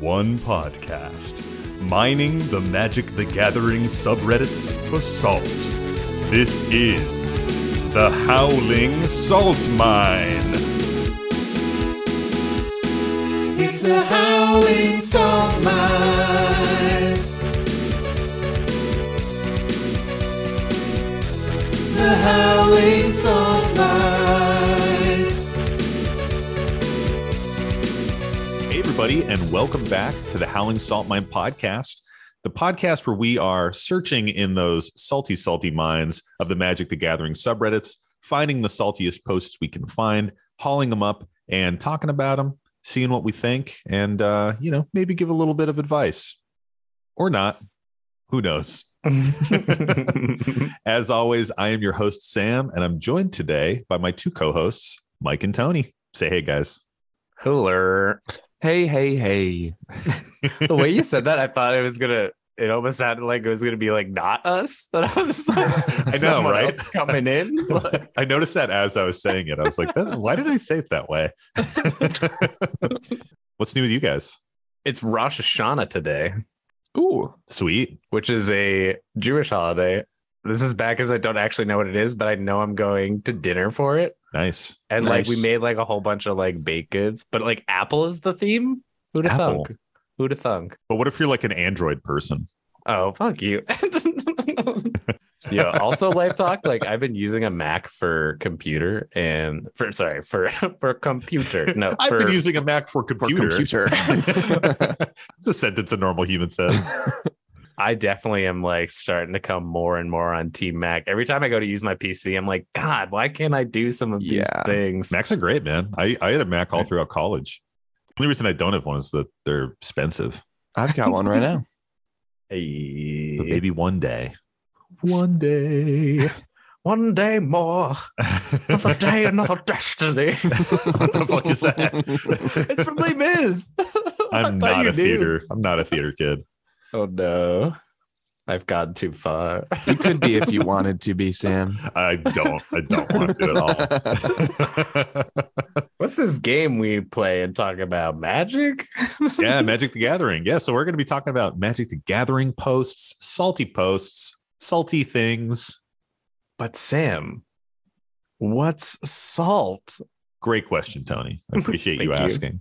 one podcast, mining the Magic the Gathering subreddits for salt. This is the Howling Salt Mine. It's the Howling Salt Mine. The Howling everybody, and welcome back to the Howling Salt Mine podcast, the podcast where we are searching in those salty, salty mines of the Magic the Gathering subreddits, finding the saltiest posts we can find, hauling them up, and talking about them, seeing what we think, and, uh, you know, maybe give a little bit of advice or not. Who knows? As always, I am your host, Sam, and I'm joined today by my two co hosts, Mike and Tony. Say hey, guys. Hooler. Hey, hey, hey. The way you said that, I thought it was gonna. It almost sounded like it was gonna be like not us, but I was like, I know, right? Coming in. I noticed that as I was saying it. I was like, why did I say it that way? What's new with you guys? it's Rosh Hashanah today, Ooh. Sweet. which is a Jewish holiday. This is back as I don't actually know what it is, but I know I'm going to dinner for it. Nice. And like we made like a whole bunch of like baked goods, but like apple is the theme. Who'd have thunk? Who'd have thunk? But what if you're like an Android person? Oh, fuck you. yeah. Also, life talk. Like I've been using a Mac for computer and for sorry for for computer. No, I've for, been using a Mac for For computer. computer. it's a sentence a normal human says. I definitely am like starting to come more and more on Team Mac. Every time I go to use my PC, I'm like, God, why can't I do some of these things? Macs are great, man. I, I had a Mac all throughout college. The only reason I don't have one is that they're expensive. I've got one right now. Hey, But maybe one day. One day. one day more, another day, another destiny. what the fuck is that? it's from Les Mis. I I'm not a knew. theater. I'm not a theater kid. Oh no. I've gone too far. You could be if you wanted to be, Sam. I don't. I don't want to at all. What's this game we play and talk about? Magic? yeah, Magic the Gathering. Yeah, so we're going to be talking about Magic the Gathering posts, salty posts, salty things. But Sam, what's salt? Great question, Tony. I appreciate you Thank you. asking.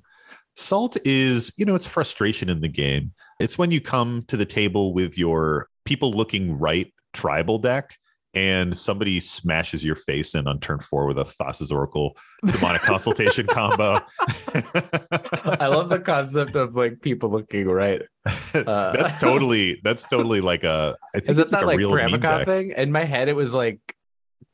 Salt is, you know, it's frustration in the game. It's when you come to the table with your people looking right tribal deck and somebody smashes your face in on turn four with a Thassa's Oracle demonic consultation combo. I love the concept of like people looking right. Uh, that's totally that's totally like a I think Is it's it like that a like real meme Pramicop deck. thing? In my head, it was like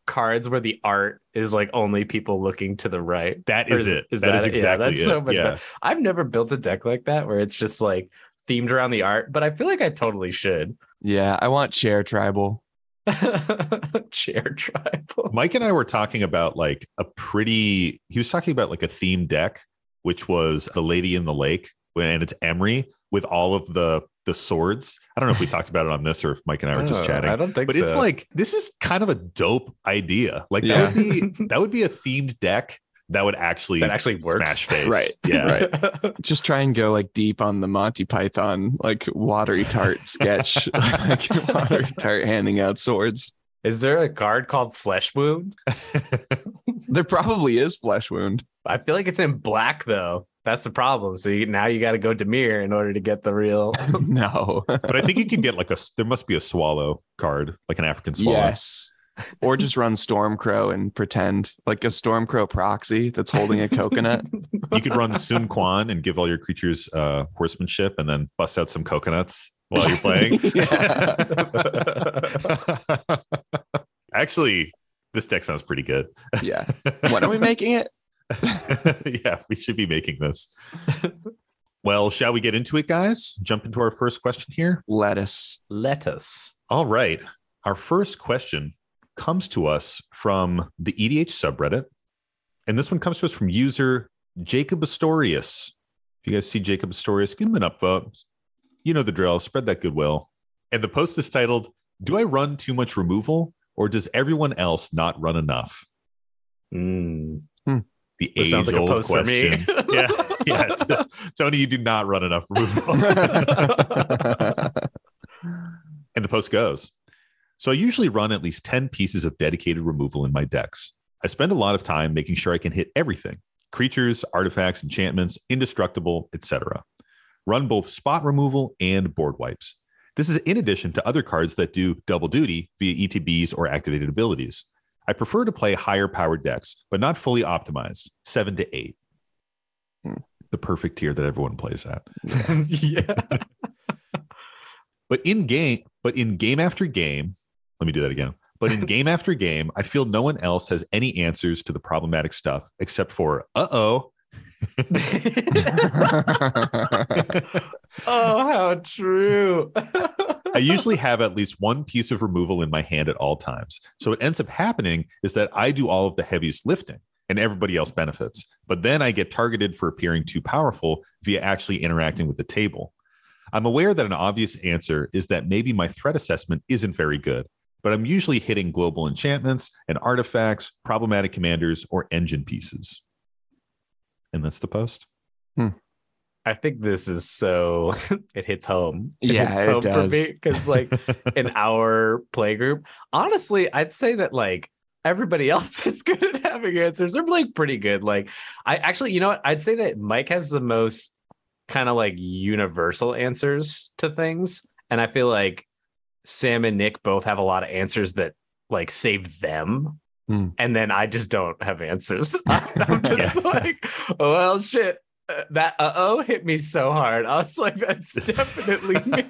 cards where the art is like only people looking to the right. That Or is it. is that is that it? Yeah, exactly that's it. so much yeah. I've never built a deck like that where it's just like themed around the art, but I feel like I totally should. Yeah, I want chair tribal. Chair tribal. Mike and I were talking about like a pretty. He was talking about like a theme deck, which was the Lady in the Lake, and it's Emry with all of the the swords. I don't know if we talked about it on this or if Mike and I were just Oh, chatting. I don't think But so. it's like this is kind of a dope idea. Like that Yeah. would be that would be a themed deck that would actually that actually works. smash face. Right. Yeah. Right. Just try and go like deep on the Monty Python, like watery tart sketch, like watery tart handing out swords. Is there a card called Flesh Wound? There probably is flesh wound. I feel like it's in black though. That's the problem. So you, now you got to go Dimir in order to get the real. no. but I think you can get like a. There must be a swallow card, like an African swallow. Yes. Or just run Stormcrow and pretend like a Stormcrow proxy that's holding a coconut. You could run Sun Quan and give all your creatures uh, horsemanship, and then bust out some coconuts while you're playing. Actually, this deck sounds pretty good. Yeah. When are we making it? yeah, we should be making this. Well, shall we get into it, guys? Jump into our first question here. Lettuce. Lettuce. All right. Our first question comes to us from the EDH subreddit. And this one comes to us from user Jacob Astorius. If you guys see Jacob Astorius, give him an upvote. You know the drill. Spread that goodwill. And the post is titled, Do I run too much removal or does everyone else not run enough? Mm. The This age sounds like a old post for me. question. yeah, yeah. Tony, you do not run enough removal. and the post goes. So I usually run at least 10 pieces of dedicated removal in my decks. I spend a lot of time making sure I can hit everything creatures, artifacts, enchantments, indestructible, etc. Run both spot removal and board wipes. This is in addition to other cards that do double duty via ETBs or activated abilities. I prefer to play higher powered decks, but not fully optimized, seven to eight. Hmm. The perfect tier that everyone plays at. yeah. But in game, but in game after game, let me do that again. But in game after game, I feel no one else has any answers to the problematic stuff except for uh oh. oh, how true. I usually have at least one piece of removal in my hand at all times. So what ends up happening is that I do all of the heaviest lifting and everybody else benefits. But then I get targeted for appearing too powerful via actually interacting with the table. I'm aware that an obvious answer is that maybe my threat assessment isn't very good, but I'm usually hitting global enchantments and artifacts, problematic commanders, or engine pieces. And that's the post. Hmm. I think this is so it hits home. Yeah, hits it home for does. me because like in our play group, honestly, I'd say that like everybody else is good at having answers. They're like pretty good. Like I actually, you know what? I'd say that Mike has the most kind of like universal answers to things, and I feel like Sam and Nick both have a lot of answers that like save them. Hmm. And then I just don't have answers. I'm just Yeah. like, well, shit. uh, That uh oh hit me so hard. I was like, that's definitely me.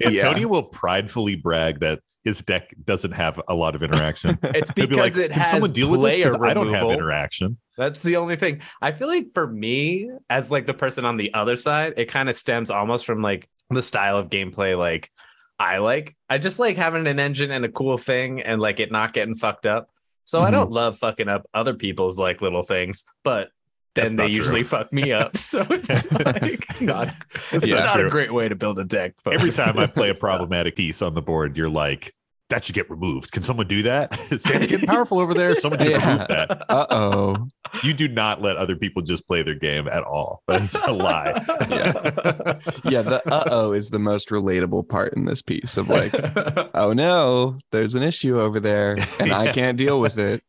Yeah, Yeah. Tony will pridefully brag that his deck doesn't have a lot of interaction. It's because be like, it Can has someone deal with this? player I don't have interaction. That's the only thing. I feel like for me, as like the person on the other side, it kind of stems almost from like the style of gameplay like I like. I just like having an engine and a cool thing and like it not getting fucked up. So I Mhm. don't love fucking up other people's like little things, but then they true. usually fuck me up. So it's like not, it's not not true. a great way to build a deck. Every time I play a problematic piece on the board, you're like, that should get removed. Can someone do that? Sam's getting powerful over there. Someone should Yeah. remove that. Uh oh. You do not let other people just play their game at all. That's a lie. Yeah, the uh oh is the most relatable part in this piece of like, oh no, there's an issue over there and I can't deal with it.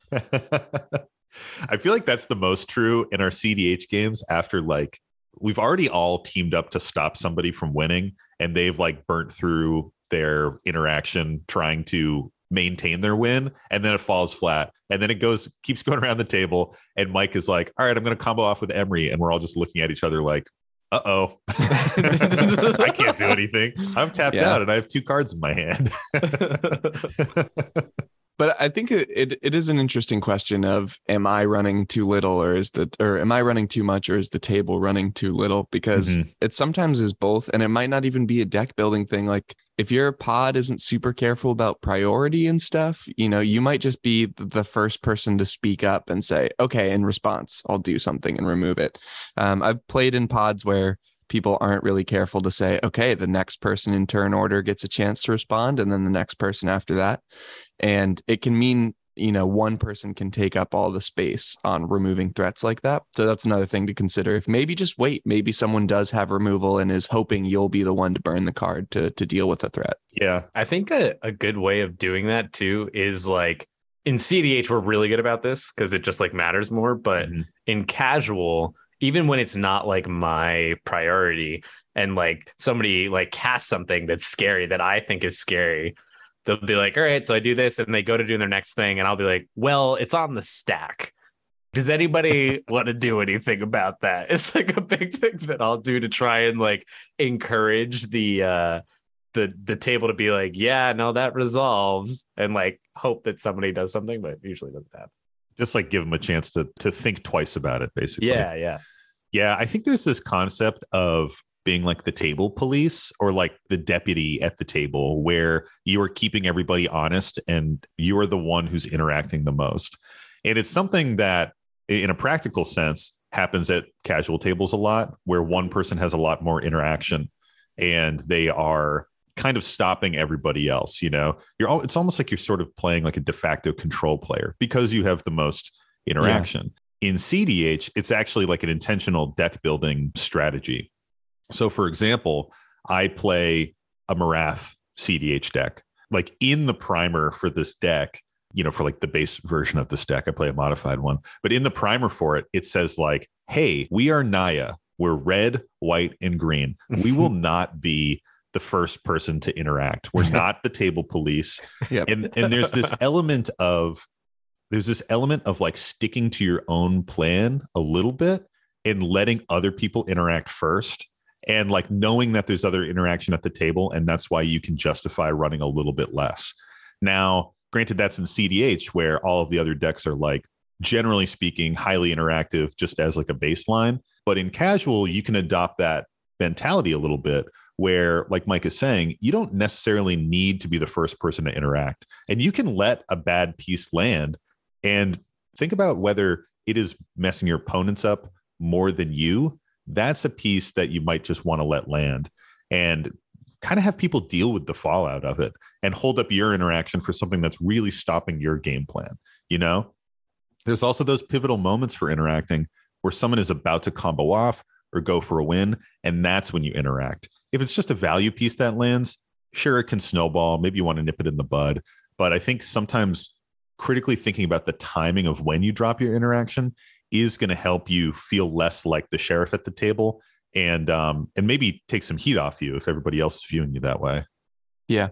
I feel like that's the most true in our CDH games after like we've already all teamed up to stop somebody from winning and they've like burnt through their interaction trying to maintain their win and then it falls flat and then it goes keeps going around the table and Mike is like all right I'm going to combo off with Emry and we're all just looking at each other like uh-oh I can't do anything I'm tapped Yeah. out and I have two cards in my hand But I think it, it it is an interesting question of am I running too little or is the or am I running too much or is the table running too little? Because Mhm. it sometimes is both, and it might not even be a deck building thing. Like if your pod isn't super careful about priority and stuff, you know, you might just be the first person to speak up and say, okay, in response, I'll do something and remove it. Um, I've played in pods where people aren't really careful to say, okay, the next person in turn order gets a chance to respond, and then the next person after that and it can mean you know one person can take up all the space on removing threats like that so that's another thing to consider if maybe just wait maybe someone does have removal and is hoping you'll be the one to burn the card to to deal with the threat yeah I think a, a good way of doing that too is like in CDH, we're really good about this because it just like matters more. But Mhm. in casual, even when it's not like my priority and like somebody like casts something that's scary that I think is scary, they'll be like, all right, so I do this and they go to do their next thing. And I'll be like, well, it's on the stack. Does anybody want to do anything about that? It's like a big thing that I'll do to try and like encourage the uh the the table to be like, yeah, no, that resolves, and like hope that somebody does something, but it usually doesn't happen. Just like give them a chance to to think twice about it basically Yeah, yeah. Yeah, I think there's this concept of being like the table police or like the deputy at the table where you are keeping everybody honest and you are the one who's interacting the most. And it's something that in a practical sense happens at casual tables a lot where one person has a lot more interaction and they are kind of stopping everybody else, you know. You're all it's almost like you're sort of playing like a de facto control player because you have the most interaction. In CDH, it's actually like an intentional deck building strategy. So, for example, I play a Marath CDH deck. Like in the primer for this deck, you know, for like the base version of this deck, I play a modified one. But in the primer for it, it says like, "Hey, we are Naya. We're red, white, and green. We will not be the first person to interact. We're not the table police." Yep. And and there's this element of there's this element of like sticking to your own plan a little bit and letting other people interact first and like knowing that there's other interaction at the table and that's why you can justify running a little bit less. Now, granted that's in CDH where all of the other decks are like generally speaking highly interactive just as like a baseline, but in casual you can adopt that mentality a little bit where like Mike is saying, you don't necessarily need to be the first person to interact. And you can let a bad piece land. And think about whether it is messing your opponents up more than you. That's a piece that you might just want to let land and kind of have people deal with the fallout of it and hold up your interaction for something that's really stopping your game plan you know? There's also those pivotal moments for interacting where someone is about to combo off or go for a win and that's when you interact if it's just a value piece that lands sure it can snowball maybe you want to nip it in the bud but i think sometimes critically thinking about the timing of when you drop your interaction is going to help you feel less like the sheriff at the table and um and maybe take some heat off you if everybody else is viewing you that way Yeah.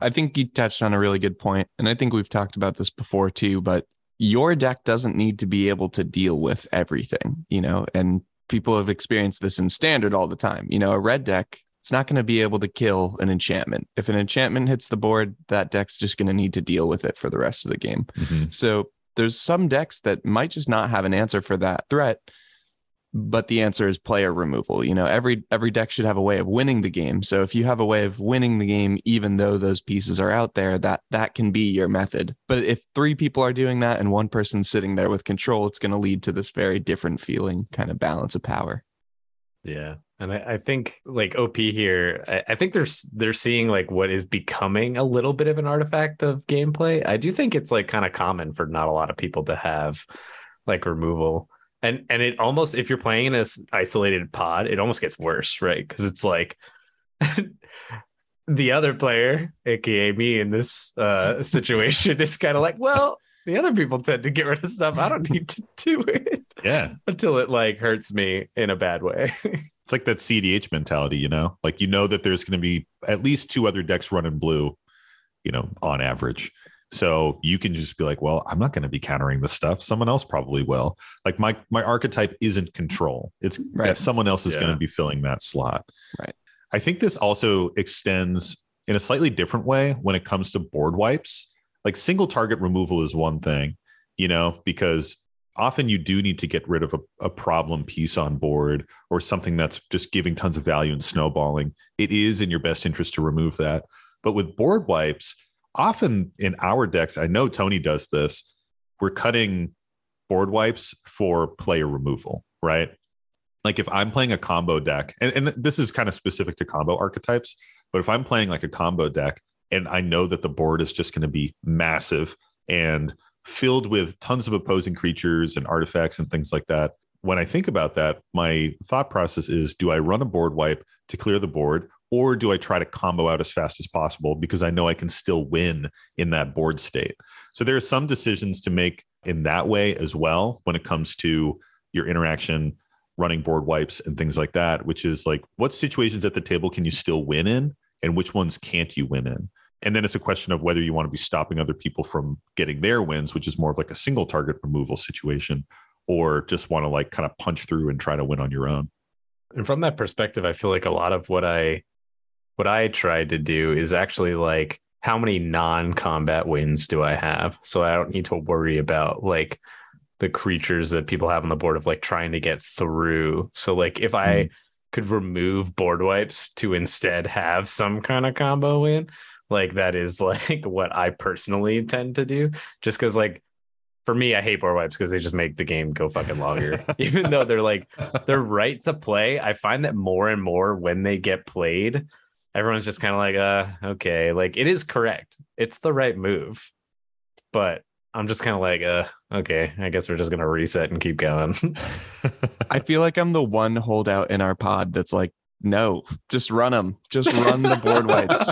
I think you touched on a really good point, And I think we've talked about this before too, but your deck doesn't need to be able to deal with everything, you know, and people have experienced this in standard all the time. You know, a red deck, it's not going to be able to kill an enchantment. If an enchantment hits the board, that deck's just going to need to deal with it for the rest of the game. Mm-hmm. So there's some decks that might just not have an answer for that threat, but the answer is player removal. You know, every every deck should have a way of winning the game. So if you have a way of winning the game, even though those pieces are out there, that that can be your method. But if three people are doing that and one person's sitting there with control, it's going to lead to this very different feeling kind of balance of power. Yeah. And I, I think like OP here, I, I think they're they're seeing like what is becoming a little bit of an artifact of gameplay. I do think it's like kind of common for not a lot of people to have like removal. And and it almost if you're playing in this isolated pod, it almost gets worse, right? Because it's like the other player, aka me in this uh situation, is kind of like, well, the other people tend to get rid of stuff. I don't need to do it yeah until it like hurts me in a bad way. it's like that cdh mentality you know? Like you know that there's going to be at least two other decks running blue you know on average. So you can just be like well i'm not going to be countering this stuff. Someone else probably will. Like my my archetype isn't control. It's Right. that someone else is Yeah. going to be filling that slot. Right. i think this also extends in a slightly different way when it comes to board wipes. Like single target removal is one thing you know because often you do need to get rid of a, a problem piece on board or something that's just giving tons of value and snowballing. It is in your best interest to remove that. But with board wipes often in our decks i know tony does this we're cutting board wipes for player removal right? Like if i'm playing a combo deck and, and this is kind of specific to combo archetypes but if i'm playing like a combo deck and i know that the board is just going to be massive and filled with tons of opposing creatures and artifacts and things like that. When I think about that, my thought process is do I run a board wipe to clear the board, or do I try to combo out as fast as possible because I know I can still win in that board state? So there are some decisions to make in that way as well when it comes to your interaction running board wipes and things like that, which is like what situations at the table can you still win in and which ones can't you win in? And then it's a question of whether you want to be stopping other people from getting their wins, which is more of like a single target removal situation, or just want to like kind of punch through and try to win on your own. and from that perspective i feel like a lot of what i what i tried to do is actually like how many non-combat wins do i have? So i don't need to worry about like the creatures that people have on the board of like trying to get through. So like if i hmm. could remove board wipes to instead have some kind of combo win like that is like what i personally tend to do just because like for me, I hate board wipes because they just make the game go fucking longer. Even though they're like they're right to play, I find that more and more when they get played, everyone's just kind of like, uh, okay, like it is correct. It's the right move. But I'm just kind of like, uh, okay, I guess we're just gonna reset and keep going. I feel like I'm the one holdout in our pod that's like, no, just run them, just run the board wipes,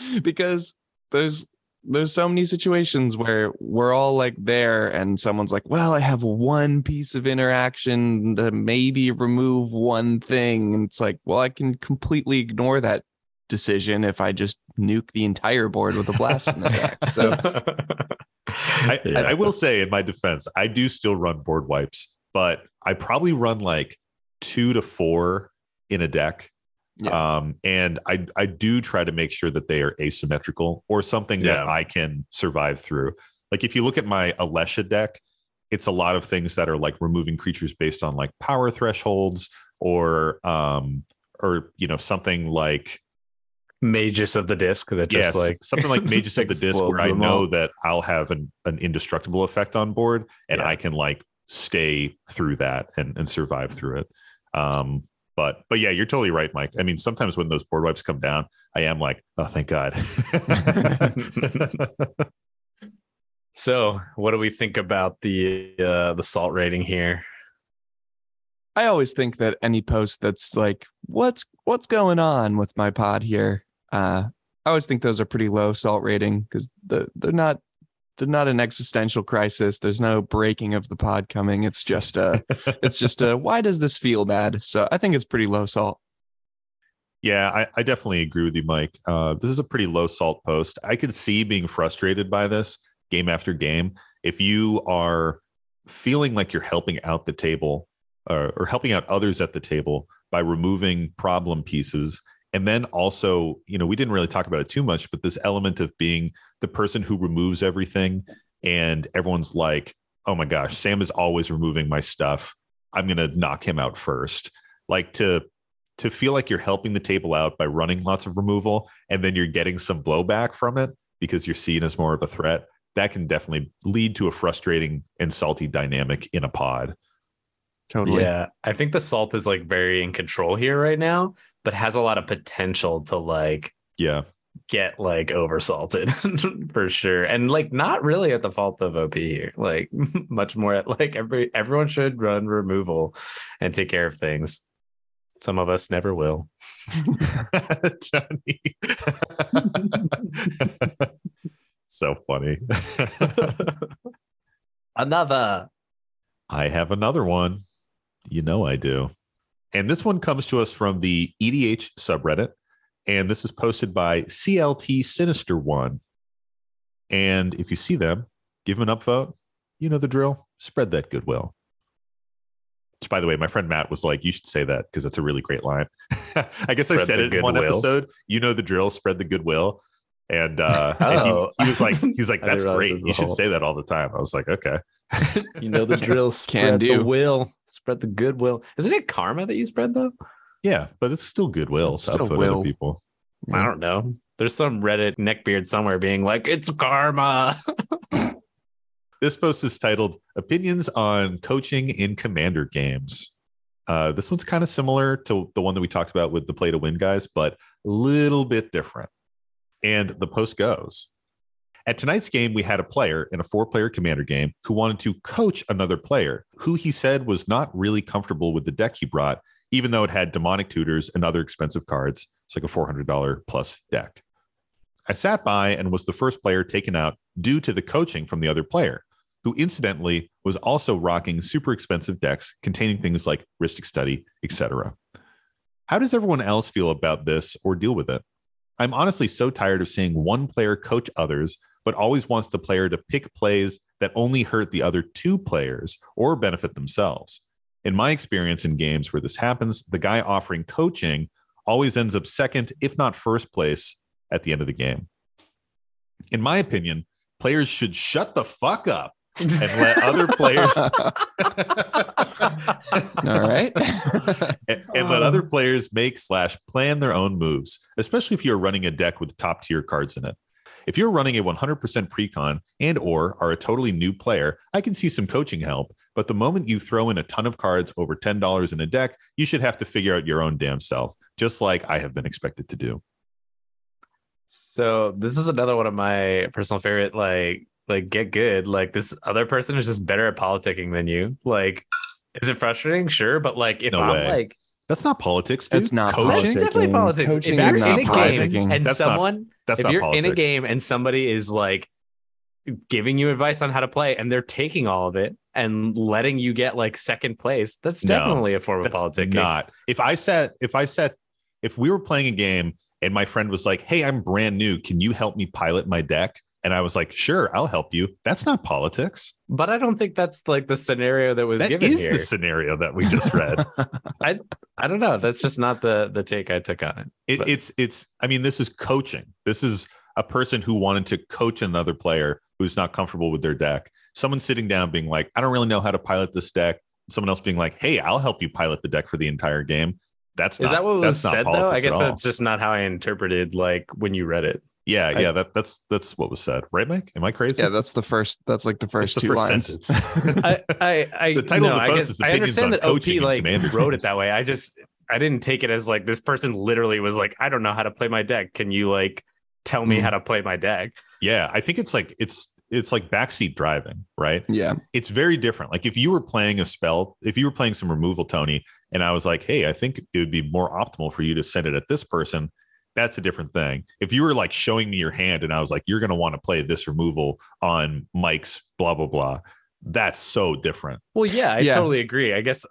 because there's there's so many situations where we're all like there and someone's like, well, I have one piece of interaction to maybe remove one thing. And it's like, well, I can completely ignore that decision if I just nuke the entire board with a blasphemous act. So I, Yeah. I will say in my defense, I do still run board wipes, but I probably run like two to four in a deck. Um, and I I do try to make sure that they are asymmetrical or something Yeah. that I can survive through. Like if you look at my Alesha deck, it's a lot of things that are like removing creatures based on like power thresholds or um or you know something like Magus of the Disk that just yes, like something like Magus of the Disk, where I know all. that I'll have an, an indestructible effect on board, and Yeah. I can like stay through that and, and survive through it. Um, but but yeah, you're totally right, Mike. I mean, sometimes when those board wipes come down, I am like, oh, thank God. So, what do we think about the uh the salt rating here? I always think that any post that's like, what's what's going on with my pod here? Uh, I always think those are pretty low salt rating because the, they're not they're not an existential crisis. There's no breaking of the pod coming. It's just a it's just a why does this feel bad? So I think it's pretty low salt. Yeah, I, I definitely agree with you, Mike. Uh, this is a pretty low salt post. I could see being frustrated by this game after game. If you are feeling like you're helping out the table or, or helping out others at the table by removing problem pieces, and then also, you know, we didn't really talk about it too much, but this element of being the person who removes everything, and everyone's like, oh my gosh, Sam is always removing my stuff. I'm going to knock him out first. Like to to feel like you're helping the table out by running lots of removal and then you're getting some blowback from it because you're seen as more of a threat that can definitely lead to a frustrating and salty dynamic in a pod Totally. Yeah, I think the salt is like very in control here right now, but has a lot of potential to like yeah get like oversalted for sure, and like not really at the fault of OP here. Like much more at like every everyone should run removal and take care of things. Some of us never will. Johnny. so funny Another. I have another one. You know I do. And this one comes to us from the EDH subreddit. And this is posted by CLT Sinister One. And if you see them, give them an upvote. You know the drill. Spread that goodwill. Which, by the way, my friend Matt was like, you should say that because that's a really great line. I guess I said it in one goodwill. episode. You know the drill, spread the goodwill. And, uh, and he- Oh. he, was like, he was like, that's great. You the should whole- say that all the time. I was like, okay. You know the drill. Spread do. the will. Spread the goodwill. Isn't it karma that you spread though? Yeah, but it's still goodwill. It's still will. people. I don't know. There's some Reddit neckbeard somewhere being like, "It's karma." This post is titled Opinions on Coaching in Commander Games. Uh, this one's kind of similar to the one that we talked about with the play to win guys, but a little bit different. And the post goes At tonight's game, we had a player in a four player commander game who wanted to coach another player who he said was not really comfortable with the deck he brought, even though it had demonic tutors and other expensive cards. It's like a $400 plus deck. I sat by and was the first player taken out due to the coaching from the other player, who incidentally was also rocking super expensive decks containing things like Rhystic Study, etc. How does everyone else feel about this or deal with it? I'm honestly so tired of seeing one player coach others, but always wants the player to pick plays that only hurt the other two players or benefit themselves. In my experience in games where this happens, the guy offering coaching always ends up second, if not first place, at the end of the game. In my opinion, players should shut the fuck up and let other players All right. and, and let other players make slash plan their own moves, especially if you're running a deck with top tier cards in it. If you're running a 100% precon and or are a totally new player, I can see some coaching help. But the moment you throw in a ton of cards over $10 in a deck, you should have to figure out your own damn self, just like I have been expected to do. so this is another one of my personal favorite like like get good. Like this other person is just better at politicking than you. Like, is it frustrating? Sure, but like if No I'm way. like That's not politics. Dude. It's not Coaching? that's definitely politics. Coaching if you're in not a game and That's not- someone That's if not you're politics. in a game and somebody is like giving you advice on how to play and they're taking all of it and letting you get like second place, that's No, definitely a form of politics. not. If I said, if I said, if we were playing a game and my friend was like, "Hey, I'm brand new. Can you help me pilot my deck?" And I was like, "Sure, I'll help you." That's not politics. But I don't think that's like the scenario that was That given is here. the scenario that we just read. I I don't know. That's just not the the take I took on it. It, it's it's. I mean, this is coaching. This is a person who wanted to coach another player who's not comfortable with their deck. Someone sitting down being like, "I don't really know how to pilot this deck." Someone else being like, "Hey, I'll help you pilot the deck for the entire game." That's Is not, that what was said though? I guess that's just not how I interpreted like when you read it. Yeah, I- yeah, that that's that's what was said, right, Mike? Am I crazy? yeah, that's the first. That's like the It's first the two lines. sentence. I I, I The title of no, the I post guess is I understand that OP like Commander wrote it that way. I just I didn't take it as like this person literally was like, I don't know how to play my deck. Can you like tell me Mhm. how to play my deck? yeah, I think it's like it's it's like backseat driving, right? Yeah, It's very different. Like if you were playing a spell, if you were playing some removal, Tony, and I was like, hey, I think it would be more optimal for you to send it at this person. That's a different thing. If you were like showing me your hand and I was like, you're going to want to play this removal on Mike's blah, blah, blah. That's so different. Well, yeah, I Yeah. totally agree. I guess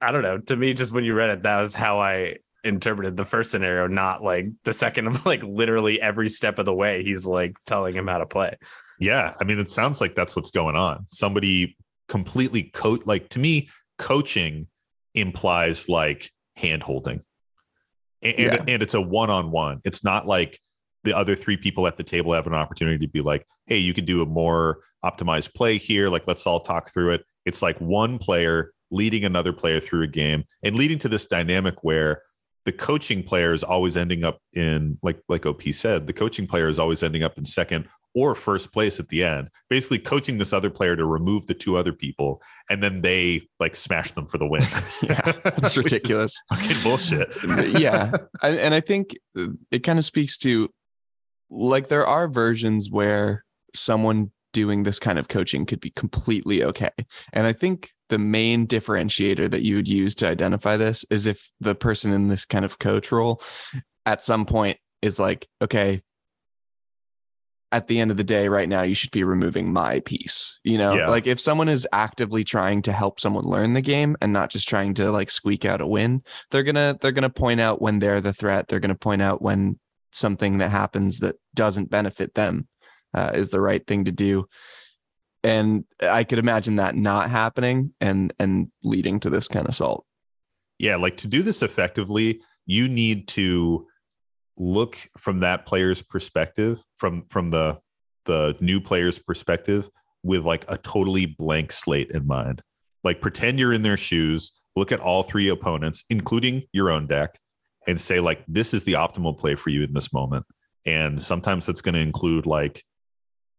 I don't know. To me, just when you read it, that was how I interpreted the first scenario, not like the second of like literally every step of the way. He's like telling him how to play. Yeah, I mean, it sounds like that's what's going on. Somebody completely coach, like to me, coaching implies like hand holding, and Yeah. and it's a one on one. It's not like the other three people at the table have an opportunity to be like, hey, you could do a more optimized play here. Like, let's all talk through it. It's like one player leading another player through a game and leading to this dynamic where the coaching player is always ending up in like like op said the coaching player is always ending up in second or first place at the end basically coaching this other player to remove the two other people and then they like smash them for the win Yeah, it's ridiculous. fucking bullshit yeah, and, and I think it kind of speaks to like there are versions where someone doing this kind of coaching could be completely okay. And I think the main differentiator that you would use to identify this is if the person in this kind of coach role at some point is like, okay, at the end of the day, right now, you should be removing my piece. You know, Yeah. like if someone is actively trying to help someone learn the game and not just trying to like squeak out a win, they're gonna they're gonna point out when they're the threat. They're gonna point out when something that happens that doesn't benefit them uh, is the right thing to do. And I could imagine that not happening and and leading to this kind of assault. yeah like to do this effectively you need to look from that player's perspective from from the the new player's perspective with like a totally blank slate in mind. Like pretend you're in their shoes look at all three opponents including your own deck and say like this is the optimal play for you in this moment. And sometimes that's going to include like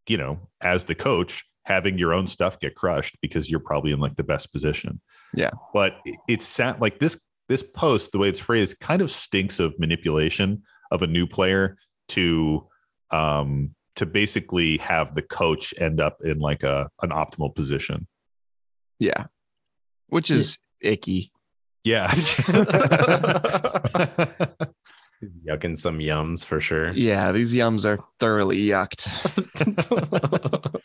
you know as the coach having your own stuff get crushed because you're probably in like the best position. Yeah. but it- it's like this this post the way it's phrased kind of stinks of manipulation of a new player to um to basically have the coach end up in like a an optimal position Yeah. Which is icky. yeah Yucking some yums for sure. Yeah, these yums are thoroughly yucked.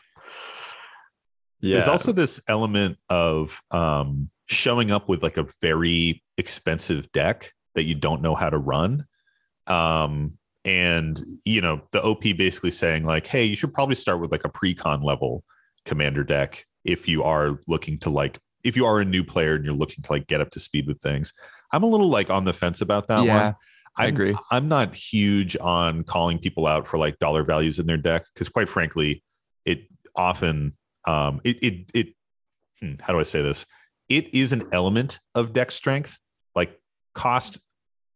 yeah. there's also this element of um showing up with like a very expensive deck that you don't know how to run um and you know the op basically saying like hey you should probably start with like a pre-con level commander deck if you are looking to like if you are a new player and you're looking to like get up to speed with things. I'm a little like on the fence about that yeah, one. I I'm- agree. i'm not huge on calling people out for like dollar values in their deck because quite frankly it often um it it, it hmm, how do i say this? It is an element of deck strength like cost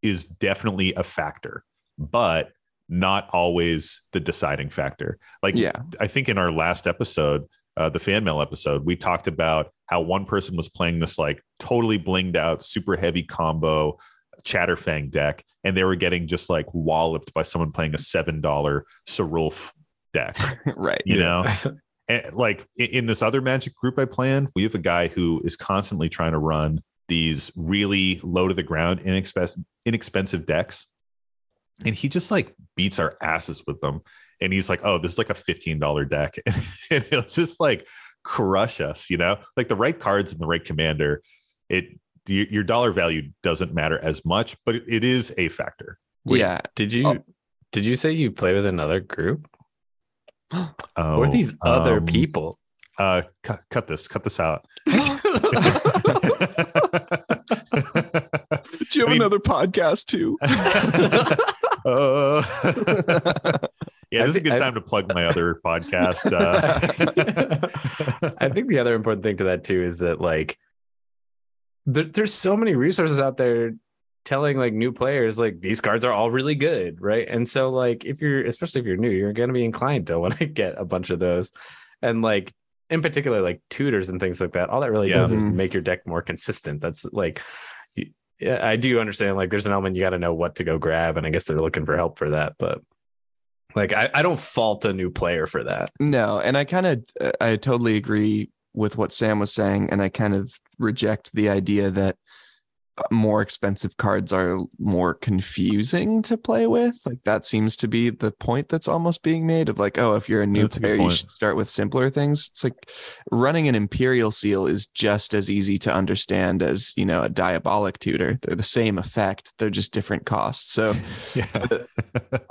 is definitely a factor but not always the deciding factor like Yeah. i think in our last episode uh, the fan mail episode we talked about how one person was playing this like totally blinged out super heavy combo chatterfang deck and they were getting just like walloped by someone playing a seven dollar Sarulf deck right. you Yeah. know And like in this other Magic group I play in, we have a guy who is constantly trying to run these really low to the ground, inexpensive, inexpensive decks, and he just like beats our asses with them. And he's like, "Oh, this is like a fifteen dollar deck," and he'll just like crush us. You know, like the right cards and the right commander. It your dollar value doesn't matter as much, but it- is a factor. Wait, yeah. Did you Oh. did you say you play with another group? Oh, or these other um, people? Uh, cut, cut this, cut this out. Do you have I mean- another podcast too? Uh, yeah, I this is a good I- time to plug my other podcast. Uh, I think the other important thing to that too is that like there, there's so many resources out there telling like new players like these cards are all really good, right? And so like if you're especially if you're new, you're going to be inclined to want to get a bunch of those, and like in particular like tutors and things like that. All that really Yeah. does is make your deck more consistent. That's like. Yeah, I do understand. Like, there's an element you got to know what to go grab, and I guess they're looking for help for that. But like, I, I don't fault a new player for that. No, and I kind of I totally agree with what Sam was saying, and I kind of reject the idea that more expensive cards are more confusing to play with. Like that seems to be the point that's almost being made of like, oh, if you're a new That's a player, you should start with simpler things. It's like running an imperial seal is just as easy to understand as, you know, a diabolic tutor. They're the same effect, they're just different costs. So yeah. Uh,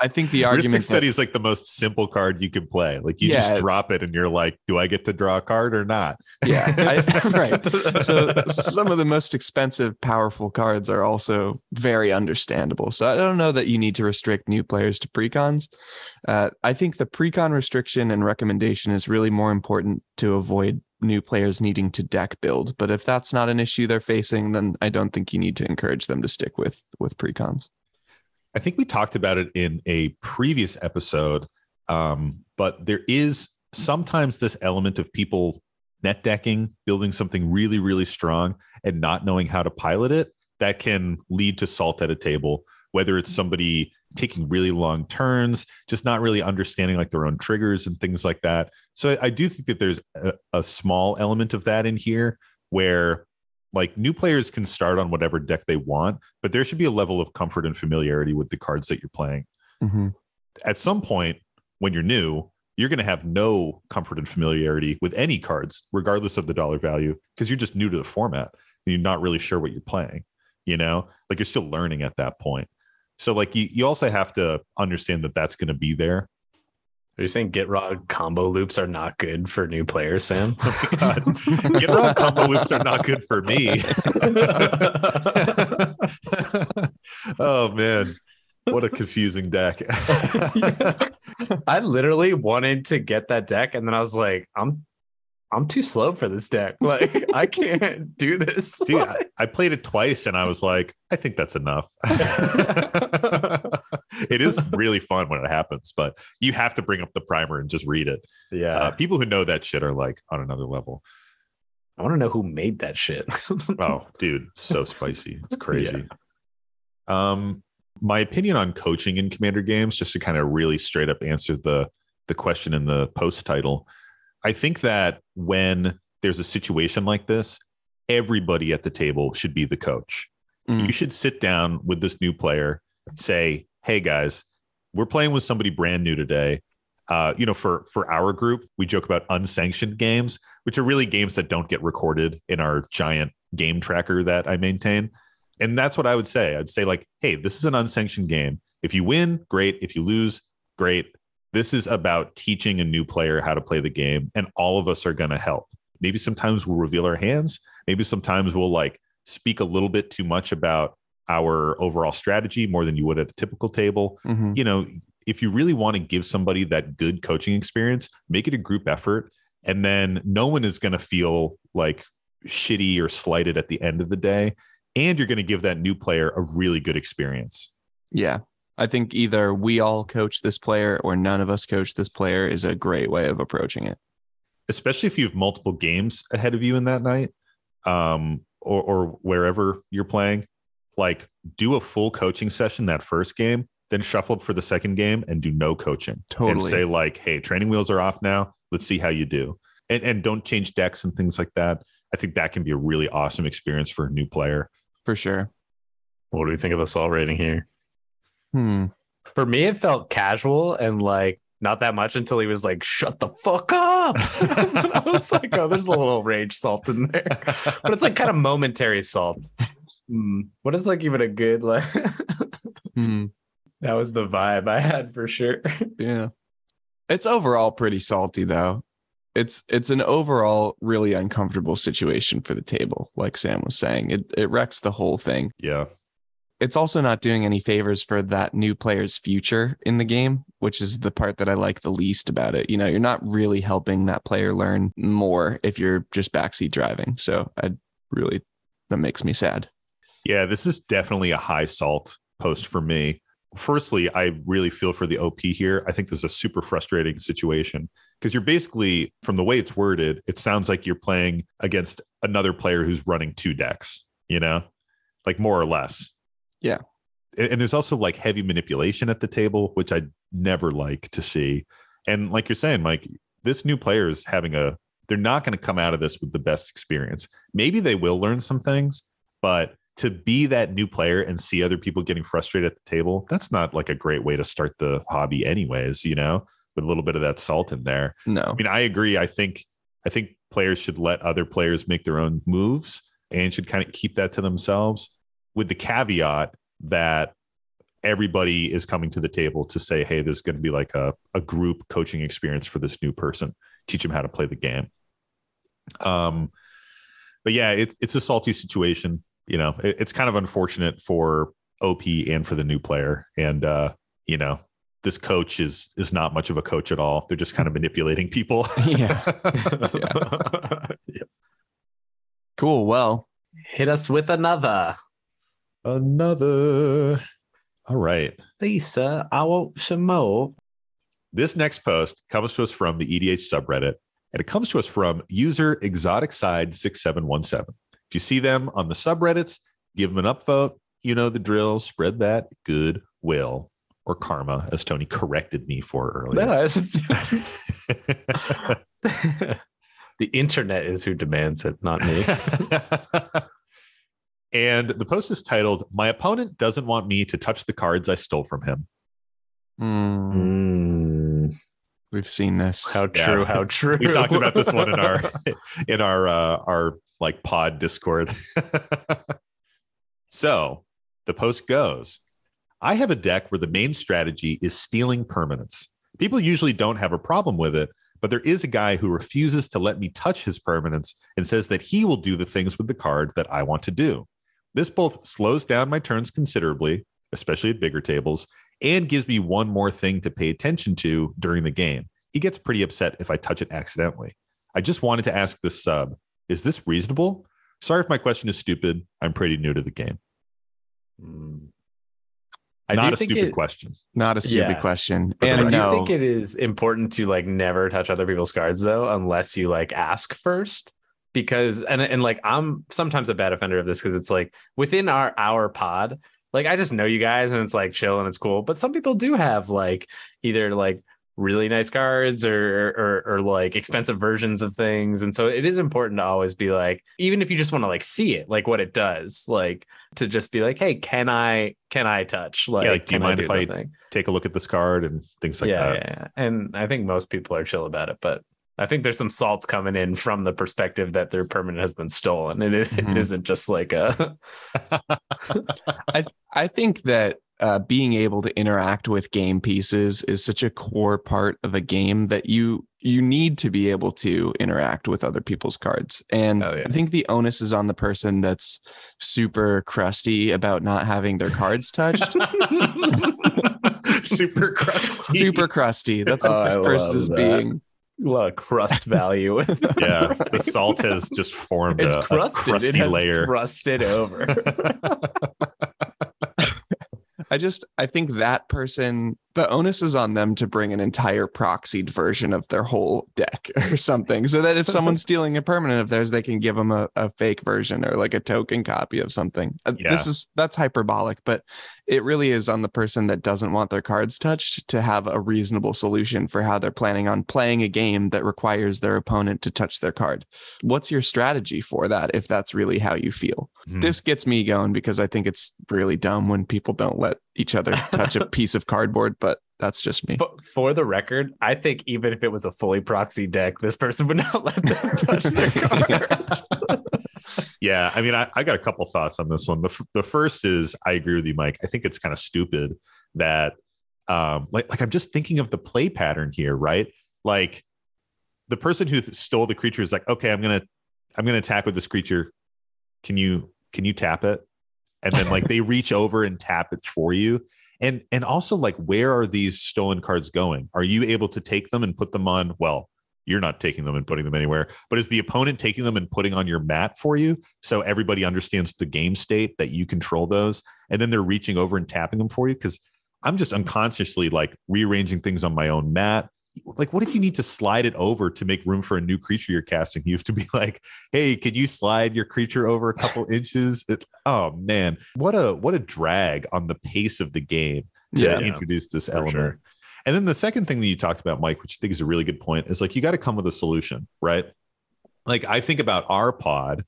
I think the argument study is like the most simple card you can play. Like you Yeah. just drop it and you're like, do I get to draw a card or not? Yeah, I, right. So some of the most expensive, powerful cards are also very understandable. So I don't know that you need to restrict new players to precons. Uh, I think the precon restriction and recommendation is really more important to avoid new players needing to deck build. But if that's not an issue they're facing, then I don't think you need to encourage them to stick with with precons. I think we talked about it in a previous episode, um, but there is sometimes this element of people net decking, building something really, really strong, and not knowing how to pilot it that can lead to salt at a table. Whether it's somebody taking really long turns, just not really understanding like their own triggers and things like that. So I, do think that there's a, a small element of that in here where like new players can start on whatever deck they want, but there should be a level of comfort and familiarity with the cards that you're playing. Mm-hmm. At some point, when you're new, you're going to have no comfort and familiarity with any cards, regardless of the dollar value, because you're just new to the format and you're not really sure what you're playing. You know, like you're still learning at that point. So, like, you, you also have to understand that that's going to be there. Are you saying Gitrog combo loops are not good for new players, Sam? Oh my God. Get combo loops are not good for me. oh man, what a confusing deck. I literally wanted to get that deck, and then I was like, I'm I'm too slow for this deck. Like, I can't do this. Dude, I, I played it twice and I was like, I think that's enough. it is really fun when it happens, but you have to bring up the primer and just read it. yeah. Uh, people who know that shit are like on another level. I want to know who made that shit. Oh, dude, so spicy. It's crazy. Um, my opinion on coaching in commander games, just to kind of really straight up answer the the question in the post title. I think that when there's a situation like this, everybody at the table should be the coach. Mm. You should sit down with this new player, say, "Hey guys, we're playing with somebody brand new today. Uh, you know, for for our group, we joke about unsanctioned games, which are really games that don't get recorded in our giant game tracker that I maintain. And that's what I would say. I'd say like, "Hey, this is an unsanctioned game. If you win, great. If you lose, great. This is about teaching a new player how to play the game, and all of us are going to help. Maybe sometimes we'll reveal our hands. Maybe sometimes we'll like speak a little bit too much about our overall strategy more than you would at a typical table. Mhm. You know, if you really want to give somebody that good coaching experience, make it a group effort. And then no one is going to feel like shitty or slighted at the end of the day. And you're going to give that new player a really good experience. Yeah. I think either we all coach this player or none of us coach this player is a great way of approaching it. especially if you have multiple games ahead of you in that night um, or, or wherever you're playing like do a full coaching session that first game then shuffle up for the second game and do no coaching Totally. and say like hey training wheels are off now let's see how you do. And and don't change decks and things like that. I think that can be a really awesome experience for a new player. For sure. What do we think of the salt rating here? Hmm. For me, it felt casual and like not that much until he was like, "Shut the fuck up." I was like, "Oh, there's a little rage salt in there," but it's like kind of momentary salt. Hmm. What is like even a good like? Hmm. that was the vibe I had for sure. Yeah. It's overall pretty salty though. It's it's an overall really uncomfortable situation for the table, like Sam was saying. It it wrecks the whole thing. yeah. It's also not doing any favors for that new player's future in the game, which is the part that I like the least about it. You know, you're not really helping that player learn more if you're just backseat driving. So I really that makes me sad. Yeah, this is definitely a high salt post for me. Firstly, I really feel for the OP here. I think this is a super frustrating situation because you're basically, from the way it's worded, it sounds like you're playing against another player who's running two decks, you know, like more or less. Yeah. And and there's also like heavy manipulation at the table, which I never like to see. And like you're saying, Mike, this new player is having a, they're not going to come out of this with the best experience. Maybe they will learn some things, but to be that new player and see other people getting frustrated at the table, that's not like a great way to start the hobby, anyways, you know, with a little bit of that salt in there. No. I mean, I agree. I think I think players should let other players make their own moves and should kind of keep that to themselves with the caveat that everybody is coming to the table to say, hey, there's going to be like a, a group coaching experience for this new person, teach them how to play the game. Um, but yeah, it's it's a salty situation. You know, it, it's kind of unfortunate for OP and for the new player. And uh, you know, this coach is is not much of a coach at all. They're just kind of manipulating people. Yeah. Cool. Well, Hit us with another. Another. All right. Lisa, I want some more. This next post comes to us from the EDH subreddit, and it comes to us from user exotic side 6717. If you see them on the subreddits, give them an upvote. You know the drill. Spread that good will or karma, as Tony corrected me for earlier. No, it's- the internet is who demands it, not me. and the post is titled, My opponent doesn't want me to touch the cards I stole from him. Mm, we've seen this. how Yeah. true, how true. we talked about this one in our in our uh our like pod discord so the post goes i have a deck where the main strategy is stealing permanents people usually don't have a problem with it but there is a guy who refuses to let me touch his permanents and says that he will do the things with the card that i want to do this both slows down my turns considerably especially at bigger tables and gives me one more thing to pay attention to during the game he gets pretty upset if I touch it accidentally. I just wanted to ask this sub is this reasonable? Sorry if my question is stupid. I'm pretty new to the game. Mm. I Not do a think stupid it- question. Not a stupid Yeah. question. For the And I do no, think it is important to like never touch other people's cards though, unless you like ask first. Because and and like I'm sometimes a bad offender of this because it's like within our our pod, like I just know you guys and it's like chill and it's cool. But some people do have like either like really nice cards or or or like expensive versions of things. And so it is important to always be like, even if you just want to like see it, like what it does, like to just be like, hey, can I can I touch? Like, like, do you mind do if I thing? Take a look at this card and things like yeah, that. yeah, yeah. And I think most people are chill about it, but I think there's some salts coming in from the perspective that their permanent has been stolen. It, Mhm. it isn't just like a I think that uh, being able to interact with game pieces is such a core part of a game that you you need to be able to interact with other people's cards. And Oh, yeah. I think the onus is on the person that's super crusty about not having their cards touched. Super crusty. super crusty. That's Oh, what this I person is that. being. a lot of crust value. with. Yeah. The salt has just formed it's a, a crusty it has layer. crusted over. I just I think that person the onus is on them to bring an entire proxied version of their whole deck or something. So that if someone's stealing a permanent of theirs, they can give them a, a fake version or like a token copy of something. Uh, Yeah. This is that's hyperbolic, but it really is on the person that doesn't want their cards touched to have a reasonable solution for how they're planning on playing a game that requires their opponent to touch their card. What's your strategy for that if that's really how you feel? Hmm. This gets me going because I think it's really dumb when people don't let each other touch a piece of cardboard, that's just me. For, for the record, I think even if it was a fully proxy deck, this person would not let them touch their cards. Yeah, I mean, I, I got a couple thoughts on this one. The, f- the first is I agree with you, Mike. I think it's kind of stupid that, um, like, like I'm just thinking of the play pattern here, right? Like, the person who stole the creature is like, okay, I'm gonna, I'm gonna attack with this creature. Can you, can you tap it? And then like they reach over and tap it for you. And and also like, where are these stolen cards going? Are you able to take them and put them on? Well, you're not taking them and putting them anywhere, but is the opponent taking them and putting on your mat for you? So everybody understands the game state that you control those, and then they're reaching over and tapping them for you. Because I'm just unconsciously like rearranging things on my own mat. Like, what if you need to slide it over to make room for a new creature you're casting? You have to be like, "Hey, can you slide your creature over a couple inches?" It, oh man, what a what a drag on the pace of the game to Yeah. introduce this For element. sure. And then the second thing that you talked about, Mike, which I think is a really good point, is like you got to come with a solution, right? Like I think about our pod.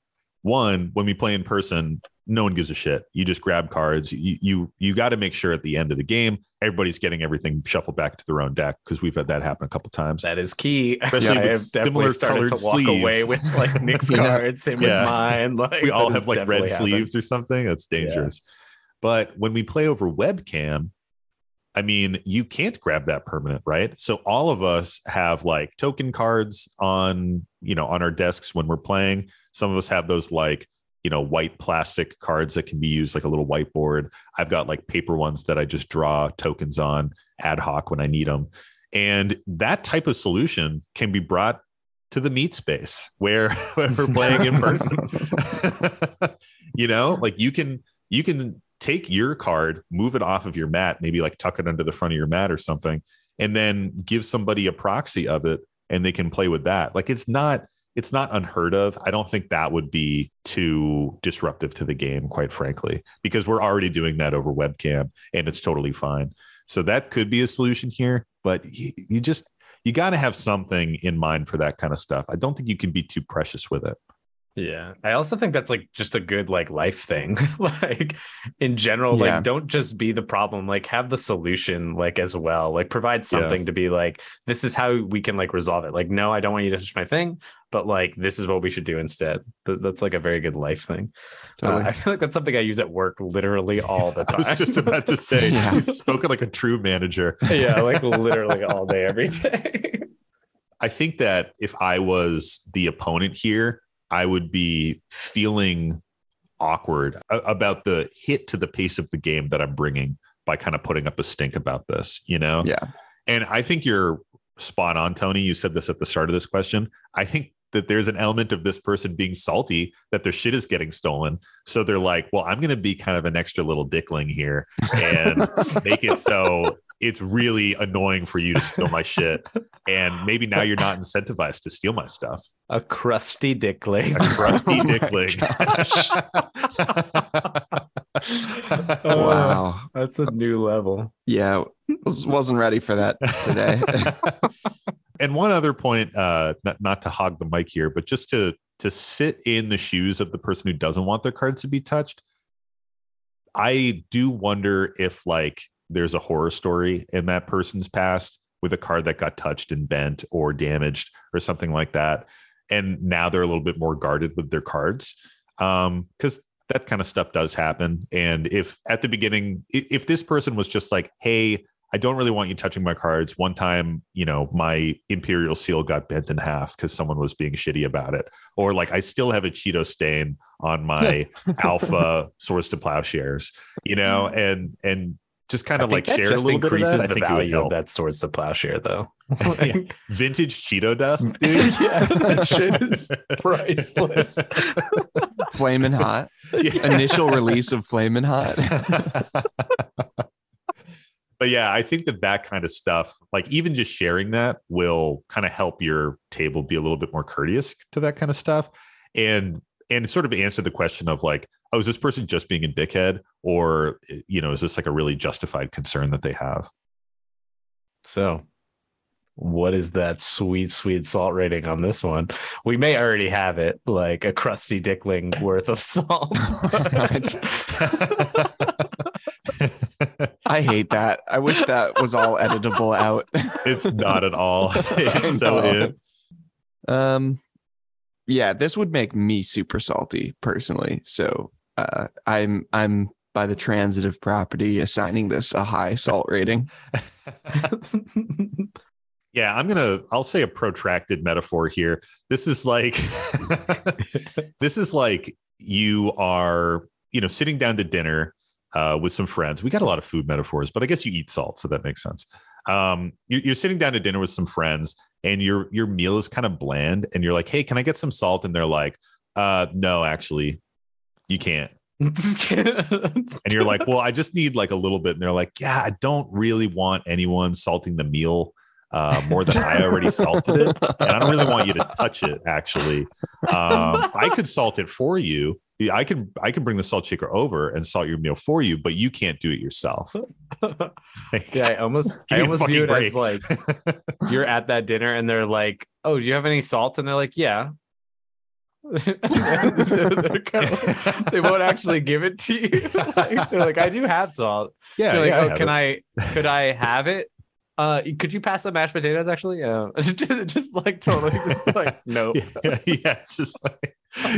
One, when we play in person, no one gives a shit. You just grab cards. You you you got to make sure at the end of the game, everybody's getting everything shuffled back to their own deck because we've had that happen a couple times. That is key. Especially I with similar started to colored walk away sleeves. with like Nick's Yeah. cards. Same Yeah. with mine. Like we all have like red happened. sleeves or something. That's dangerous. But when we play over webcam, I mean, you can't grab that permanent, right? So all of us have like token cards on, you know, on our desks when we're playing. Some of us have those like, you know, white plastic cards that can be used like a little whiteboard. I've got like paper ones that I just draw tokens on ad hoc when I need them. And that type of solution can be brought to the meat space where when we're playing in person. you know, like you can you can take your card, move it off of your mat, maybe like tuck it under the front of your mat or something, and then give somebody a proxy of it and they can play with that. Like it's not it's not unheard of. I don't think that would be too disruptive to the game, quite frankly, because we're already doing that over webcam and it's totally fine. So that could be a solution here, but you, you just you got to have something in mind for that kind of stuff. I don't think you can be too precious with it. Yeah. I also think that's like just a good like life thing. like in general, Yeah. like don't just be the problem, like have the solution like as well. Like provide something to be like, this is how we can like resolve it. Like, no, I don't want you to touch my thing, but like this is what we should do instead. Th- that's like a very good life thing. Uh, I feel like that's something I use at work literally all the time. I was just about to say, Yeah. you spoken like a true manager. yeah, like literally all day, every day. I think that if I was the opponent here, I would be feeling awkward about the hit to the pace of the game that I'm bringing by kind of putting up a stink about this, you know? Yeah. And I think you're spot on, Tony. You said this at the start of this question. I think that there's an element of this person being salty that their shit is getting stolen. So they're like, well, I'm going to be kind of an extra little dickling here and make it so it's really annoying for you to steal my shit. And maybe now you're not incentivized to steal my stuff. A crusty dickling. A crusty Oh dickling. Oh, wow. That's a new level. Yeah. Was, wasn't ready for that today. and one other point, uh, not, not to hog the mic here, but just to to sit in the shoes of the person who doesn't want their cards to be touched. I do wonder if like there's a horror story in that person's past with a card that got touched and bent or damaged or something like that. And now they're a little bit more guarded with their cards. Um, because that kind of stuff does happen. And if at the beginning, if this person was just like, hey, I don't really want you touching my cards. One time, you know, my Imperial seal got bent in half because someone was being shitty about it. Or like I still have a Cheeto stain on my alpha Swords to Plowshares, you know, and and just kind of like that share a just little bit of increases that. I the think value of help. that swords to plowshare, though. Yeah. Vintage Cheeto dust, dude. yeah, that shit is priceless. Flamin' Hot. Yeah. Initial release of Flamin' Hot. but yeah, I think that that kind of stuff, like even just sharing that, will kind of help your table be a little bit more courteous to that kind of stuff. And and it sort of answered the question of like, oh, is this person just being a dickhead, or you know, is this like a really justified concern that they have? So, what is that sweet, sweet salt rating on this one? We may already have it, like a crusty dickling worth of salt. I hate that. I wish that was all editable out. it's not at all. It's so know. in. Um, yeah, this would make me super salty personally. So uh, I'm I'm by the transitive property assigning this a high salt rating. Yeah, I'm gonna. I'll say a protracted metaphor here. This is like, this is like you are, you know, sitting down to dinner uh, with some friends. We got a lot of food metaphors, but I guess you eat salt, so that makes sense. Um, you, you're sitting down to dinner with some friends, and your your meal is kind of bland, and you're like, "Hey, can I get some salt?" And they're like, "Uh, no, actually, you can't." And you're like, "Well, I just need like a little bit." And they're like, "Yeah, I don't really want anyone salting the meal." uh, more than I already salted it, and I don't really want you to touch it. Actually, um, I could salt it for you. Yeah, I can I can bring the salt shaker over and salt your meal for you, but you can't do it yourself. Like, yeah, I almost I almost view it fucking as like you're at that dinner and they're like, "Oh, do you have any salt?" And they're like, "Yeah." They're kinda like- they won't actually give it to you. Like, they're like, "I do have salt." yeah, like, yeah, "Oh, have can it. I? Could I have it?" Uh, could you pass the mashed potatoes? Actually, yeah. just, just like totally, just like no, Yeah, yeah, it's just like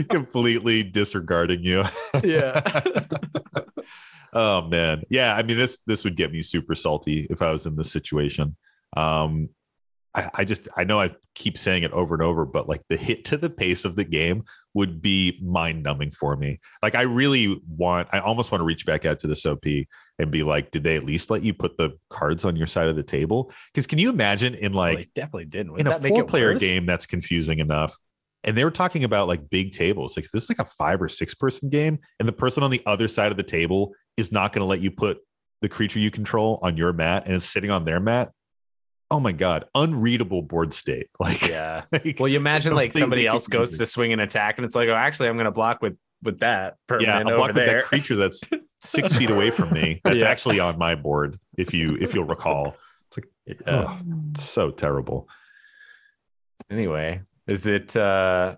completely disregarding you. yeah. oh man, yeah. I mean, this this would get me super salty if I was in this situation. Um, I, I just I know I keep saying it over and over, but like the hit to the pace of the game would be mind numbing for me. Like I really want, I almost want to reach back out to this OP and be like, did they at least let you put the cards on your side of the table? Because can you imagine in oh, like they definitely didn't. Would in a four player worse? game that's confusing enough? And they were talking about like big tables. Like this is like a five or six person game, and the person on the other side of the table is not going to let you put the creature you control on your mat, and it's sitting on their mat. Oh my god, unreadable board state. Like, Yeah. like, Well, you imagine like somebody else goes to swing an attack, and it's like, oh, actually, I'm going to block with with that yeah, over block with that creature that's six feet away from me. That's Yeah. actually on my board. If you if you'll recall, it's like Yeah. oh, it's so terrible. Anyway, is it uh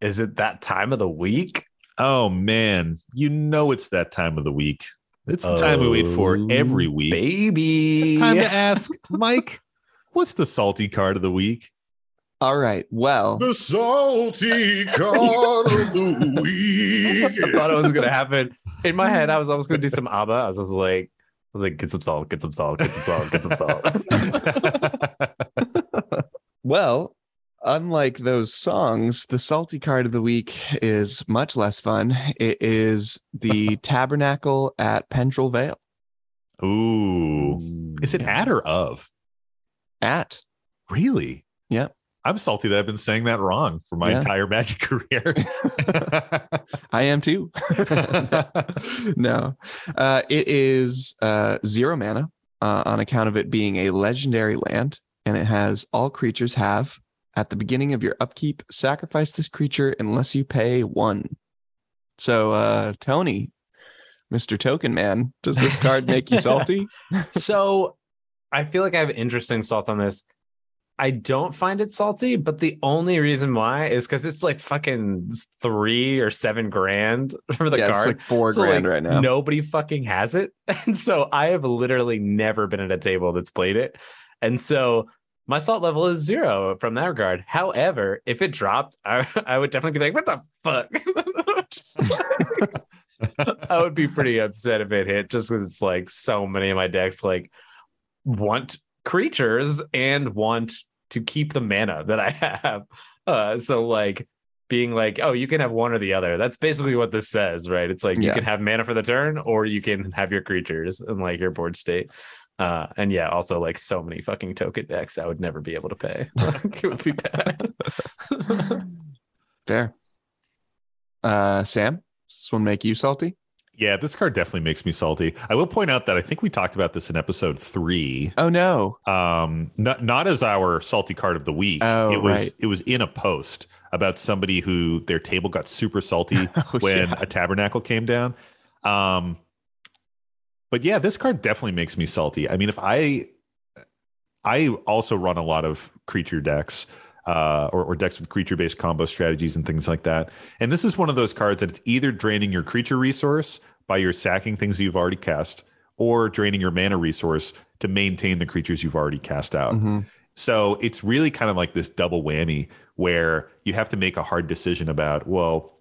is it that time of the week? Oh man, you know it's that time of the week. It's the time we wait for Oh, every week. baby. It's time to ask Mike, what's the salty card of the week? All right. Well, The salty card of the week. I thought it was gonna happen. In my head, I was almost gonna do some ABBA. I was just like, I was like, get some salt, get some salt, get some salt, get some salt. well, unlike those songs, the salty card of the week is much less fun. It is the Tabernacle at Pendrell Vale. Ooh. Is it at or of? At Really? Yeah. I'm salty that I've been saying that wrong for my Yeah. entire magic career. I am too. no, uh, it is uh, zero mana uh, on account of it being a legendary land, and it has all creatures have at the beginning of your upkeep sacrifice this creature unless you pay one. So, uh, Tony, Mister Token Man, does this card make you salty? so I feel like I have interesting salt on this. I don't find it salty, but the only reason why is because it's like fucking three or seven grand for the yeah, it's like four So, grand like, right now. Nobody fucking has it. And so I have literally never been at a table that's played it. And so my salt level is zero from that regard. However, if it dropped, I, I would definitely be like, what the fuck? Just- I would be pretty upset if it hit just because it's like so many of my decks like want creatures and want to keep the mana that I have. Uh, so like being like, oh, you can have one or the other. That's basically what this says, right? It's like you can have mana for the turn, or you can have your creatures and like your board state. Uh, and yeah, also like so many fucking token decks, I would never be able to pay. It would be bad. Fair. Uh, Sam, does this one make you salty? Yeah, this card definitely makes me salty. I will point out that I think we talked about this in episode three. Oh no. um not not as our salty card of the week Oh, it was right. it was in a post about somebody who their table got super salty Oh, when yeah. a tabernacle came down. Um, but yeah, this card definitely makes me salty. I mean, if I, I also run a lot of creature decks, uh, or, or decks with creature-based combo strategies and things like that. And this is one of those cards that it's either draining your creature resource by your sacking things you've already cast, or draining your mana resource to maintain the creatures you've already cast out. Mhm. So it's really kind of like this double whammy where you have to make a hard decision about, well,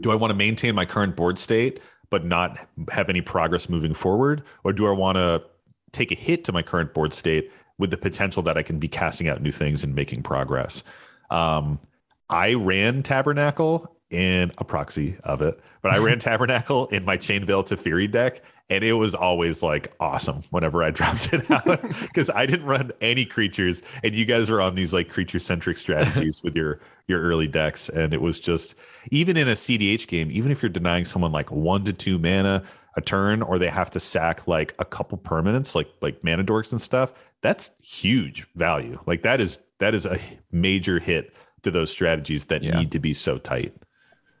do I want to maintain my current board state but not have any progress moving forward? Or do I want to take a hit to my current board state with the potential that I can be casting out new things and making progress? Um, I ran Tabernacle in a proxy of it, but I ran Tabernacle in my Chain Veil Teferi deck, and it was always like awesome whenever I dropped it out because I didn't run any creatures, and you guys were on these like creature centric strategies with your your early decks, and it was just even in a CDH game, even if you're denying someone like one to two mana a turn, or they have to sack like a couple permanents, like like mana dorks and stuff, that's huge value. Like that is that is a major hit to those strategies that Yeah. need to be so tight.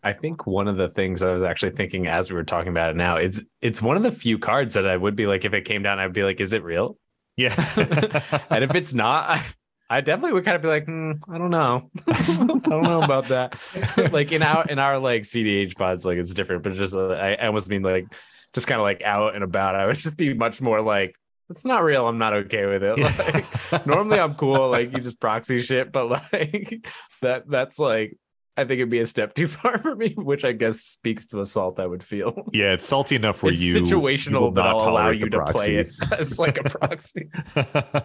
I think one of the things I was actually thinking as we were talking about it now, it's it's one of the few cards that I would be like, if it came down, I'd be like, is it real? Yeah. and if it's not, I, I definitely would kind of be like, hmm, I don't know, I don't know about that. like in our in our like CDH pods, like it's different, but just uh, I, I almost mean like just kind of like out and about. I would just be much more like, it's not real. I'm not okay with it. Like normally I'm cool, like you just proxy shit, but like that that's like I think it'd be a step too far for me, which I guess speaks to the salt I would feel. yeah, it's salty enough where it's you you situational, but not I'll allow you to play it as like a proxy.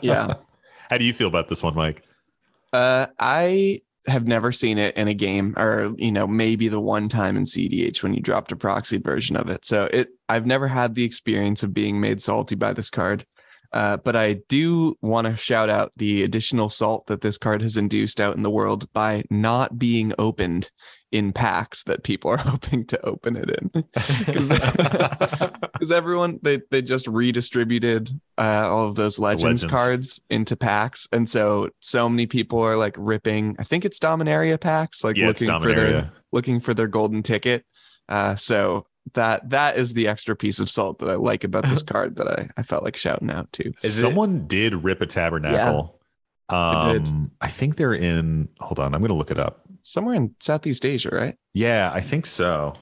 Yeah. How do you feel about this one, Mike? Uh, I have never seen it in a game, or you know, maybe the one time in CDH when you dropped a proxy version of it. So it, I've never had the experience of being made salty by this card. Uh, but I do want to shout out the additional salt that this card has induced out in the world by not being opened in packs that people are hoping to open it in. Because everyone they they just redistributed uh, all of those legends, Legends. cards into packs, and so so many people are like ripping. I think it's Dominaria packs, like yeah, looking for their looking for their golden ticket. Uh, so that that is the extra piece of salt that I like about this card that I, I felt like shouting out to. Is it- Someone did rip a tabernacle. They did. Um, I think they're in. Hold on, I'm going to look it up. Somewhere in Southeast Asia, right? Yeah, I think so.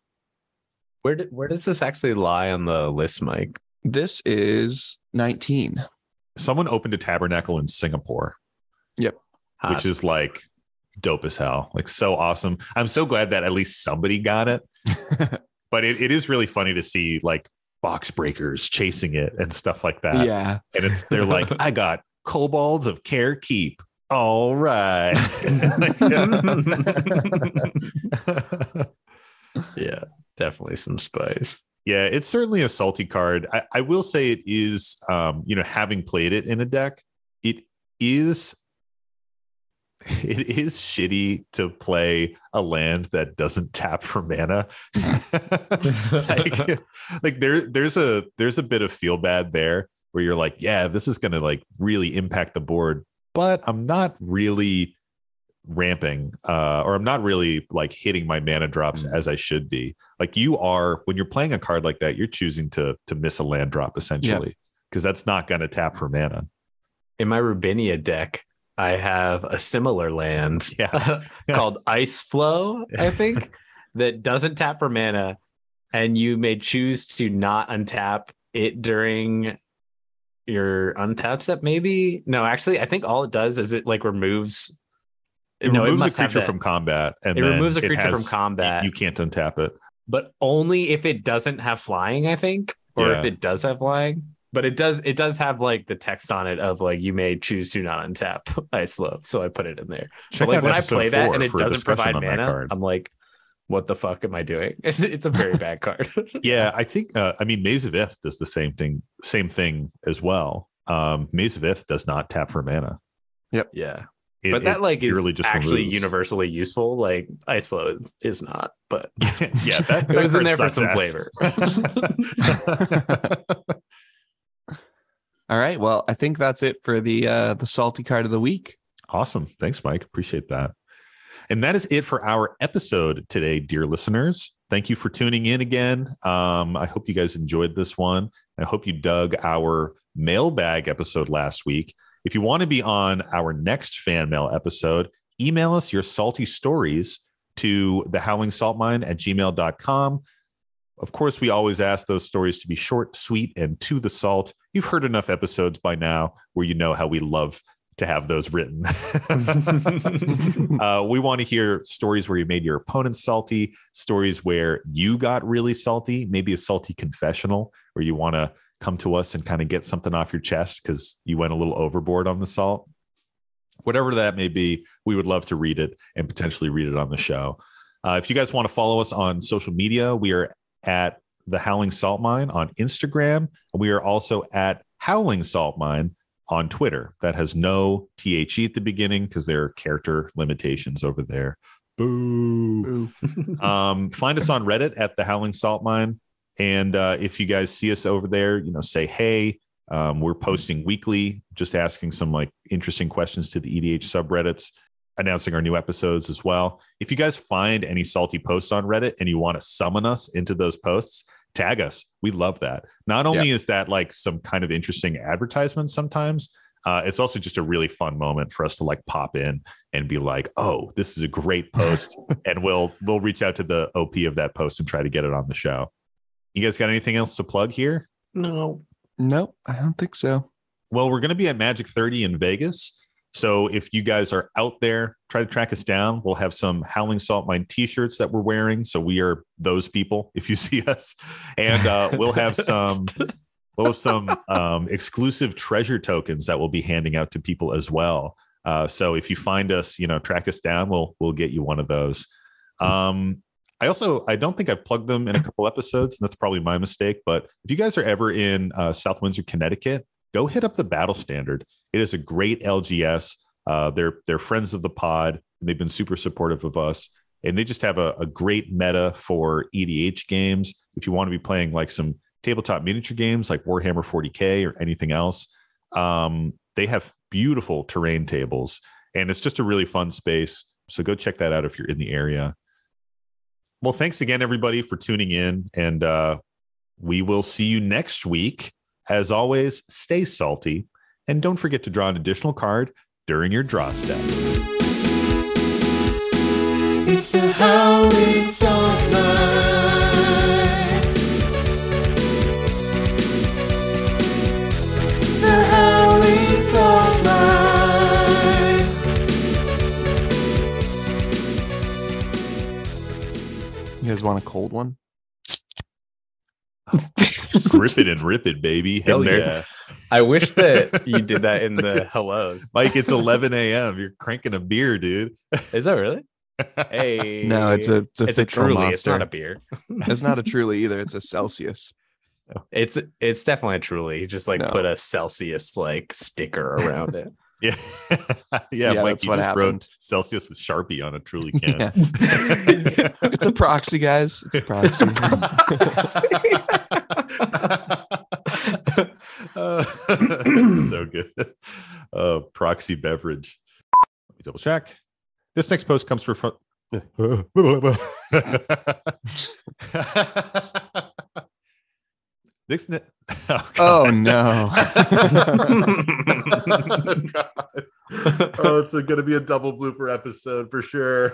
Where did, where does this actually lie on the list, Mike? This is 19. Someone opened a tabernacle in Singapore, Ah, which is like dope as hell. Like so awesome. I'm so glad that at least somebody got it. but it, it is really funny to see like box breakers chasing it and stuff like that. yeah. And it's they're like, I got Kobolds of Kher Keep. All right. yeah, definitely some spice. Yeah, it's certainly a salty card. I, I will say it is, um, you know, having played it in a deck, it is, it is shitty to play a land that doesn't tap for mana. like, like there, there's a there's a bit of feel bad there where you're like, yeah, this is gonna like really impact the board, but I'm not really ramping uh or i'm not really like hitting my mana drops Mm. as i should be like you are when you're playing a card like that you're choosing to to miss a land drop essentially because that's not going to tap for mana In my Rubinia deck, I have a similar land Yeah. called Ice Floe, I think, that doesn't tap for mana, and you may choose to not untap it during your untap step. Maybe no, actually, I think all it does is it like removes. it no, removes a must have creature from combat and It removes a creature from combat. you can't untap it but only if it doesn't have flying, I think, or Yeah. if it does have flying. But it does it does have like the text on it of like you may choose to not untap ice floe. So I put it in there. Check but like when I play that and it doesn't provide mana. I'm like, what the fuck am I doing? It's, it's a very bad card. yeah i think uh, i mean maze of ith does the same thing same thing as well um maze of ith does not tap for mana yep yeah. It- but that like is purely just actually removes. universally useful. Like ice floe is, is not, but yeah that, It was in there for some ass. All right. Well, I think that's it for the uh the salty card of the week. Awesome. Thanks, Mike. Appreciate that. And that is it for our episode today, dear listeners. Thank you for tuning in again. Um, I hope you guys enjoyed this one. I hope you dug our mailbag episode last week. If you want to be on our next fan mail episode, email us your salty stories to the howling salt mine at gmail.com. Of course, we always ask those stories to be short, sweet, and to the salt. You've heard enough episodes by now where you know how we love to have those written. uh, we want to hear stories where you made your opponent salty, stories where you got really salty, maybe a salty confessional where you want to come to us and kind of get something off your chest because you went a little overboard on the salt. Whatever that may be, we would love to read it and potentially read it on the show. Uh, if you guys want to follow us on social media, we are at the Howling Salt Mine on Instagram. We are also at Howling Salt Mine on Twitter. That has no THE at the beginning because there are character limitations over there. Boo. um, find us on Reddit at the Howling Salt Mine. And uh, if you guys see us over there, you know, say hey. Um, we're posting weekly, just asking some like interesting questions to the EDH subreddits, announcing our new episodes as well. If you guys find any salty posts on Reddit and you want to summon us into those posts, tag us. We love that. Not only is that like some kind of interesting advertisement sometimes, uh, it's also just a really fun moment for us to like pop in and be like, "Oh, this is a great post," and we'll we'll reach out to the OP of that post and try to get it on the show. You guys got anything else to plug here? No. no, I don't think so. Well, we're going to be at Magic 30 in Vegas. So if you guys are out there, try to track us down. We'll have some Howling Salt Mine t-shirts that we're wearing. So we are those people if you see us. And uh, we'll have some we'll have some um, exclusive treasure tokens that we'll be handing out to people as well. Uh, so if you find us, you know, track us down, we'll we'll get you one of those. Um, I also I don't think I've plugged them in a couple episodes, and that's probably my mistake. But if you guys are ever in uh, South Windsor, Connecticut, go hit up the Battle Standard. It is a great LGS. Uh, they're they're friends of the pod, and they've been super supportive of us. And they just have a, a great meta for EDH games. If you want to be playing like some tabletop miniature games like Warhammer 40k or anything else, um, they have beautiful terrain tables, and it's just a really fun space. So go check that out if you're in the area. Well, thanks again, everybody, for tuning in. And uh, we will see you next week. As always, stay salty and don't forget to draw an additional card during your draw step. It's the Howling Salt The Howling Salt You guys want a cold one? Grip it and rip it, baby. Hell yeah. I wish that you did that in the hellos. Mike, it's 11 a.m. You're cranking a beer, dude. Is that really? Hey. No, it's a it's a it's a fictional truly. It's not a beer. it's not a truly either. It's a Celsius. It's it's definitely a truly. He just like No. put a Celsius like sticker around it. Yeah. yeah, Yeah, Mike, that's you what just wrote. Celsius with Sharpie on a truly can. Yeah. It's a proxy, guys. It's a proxy. Uh, so good. Uh, proxy beverage. Let me double check. This next post comes from. This ne- oh, oh no. Oh, God. oh, it's going to be a double blooper episode for sure.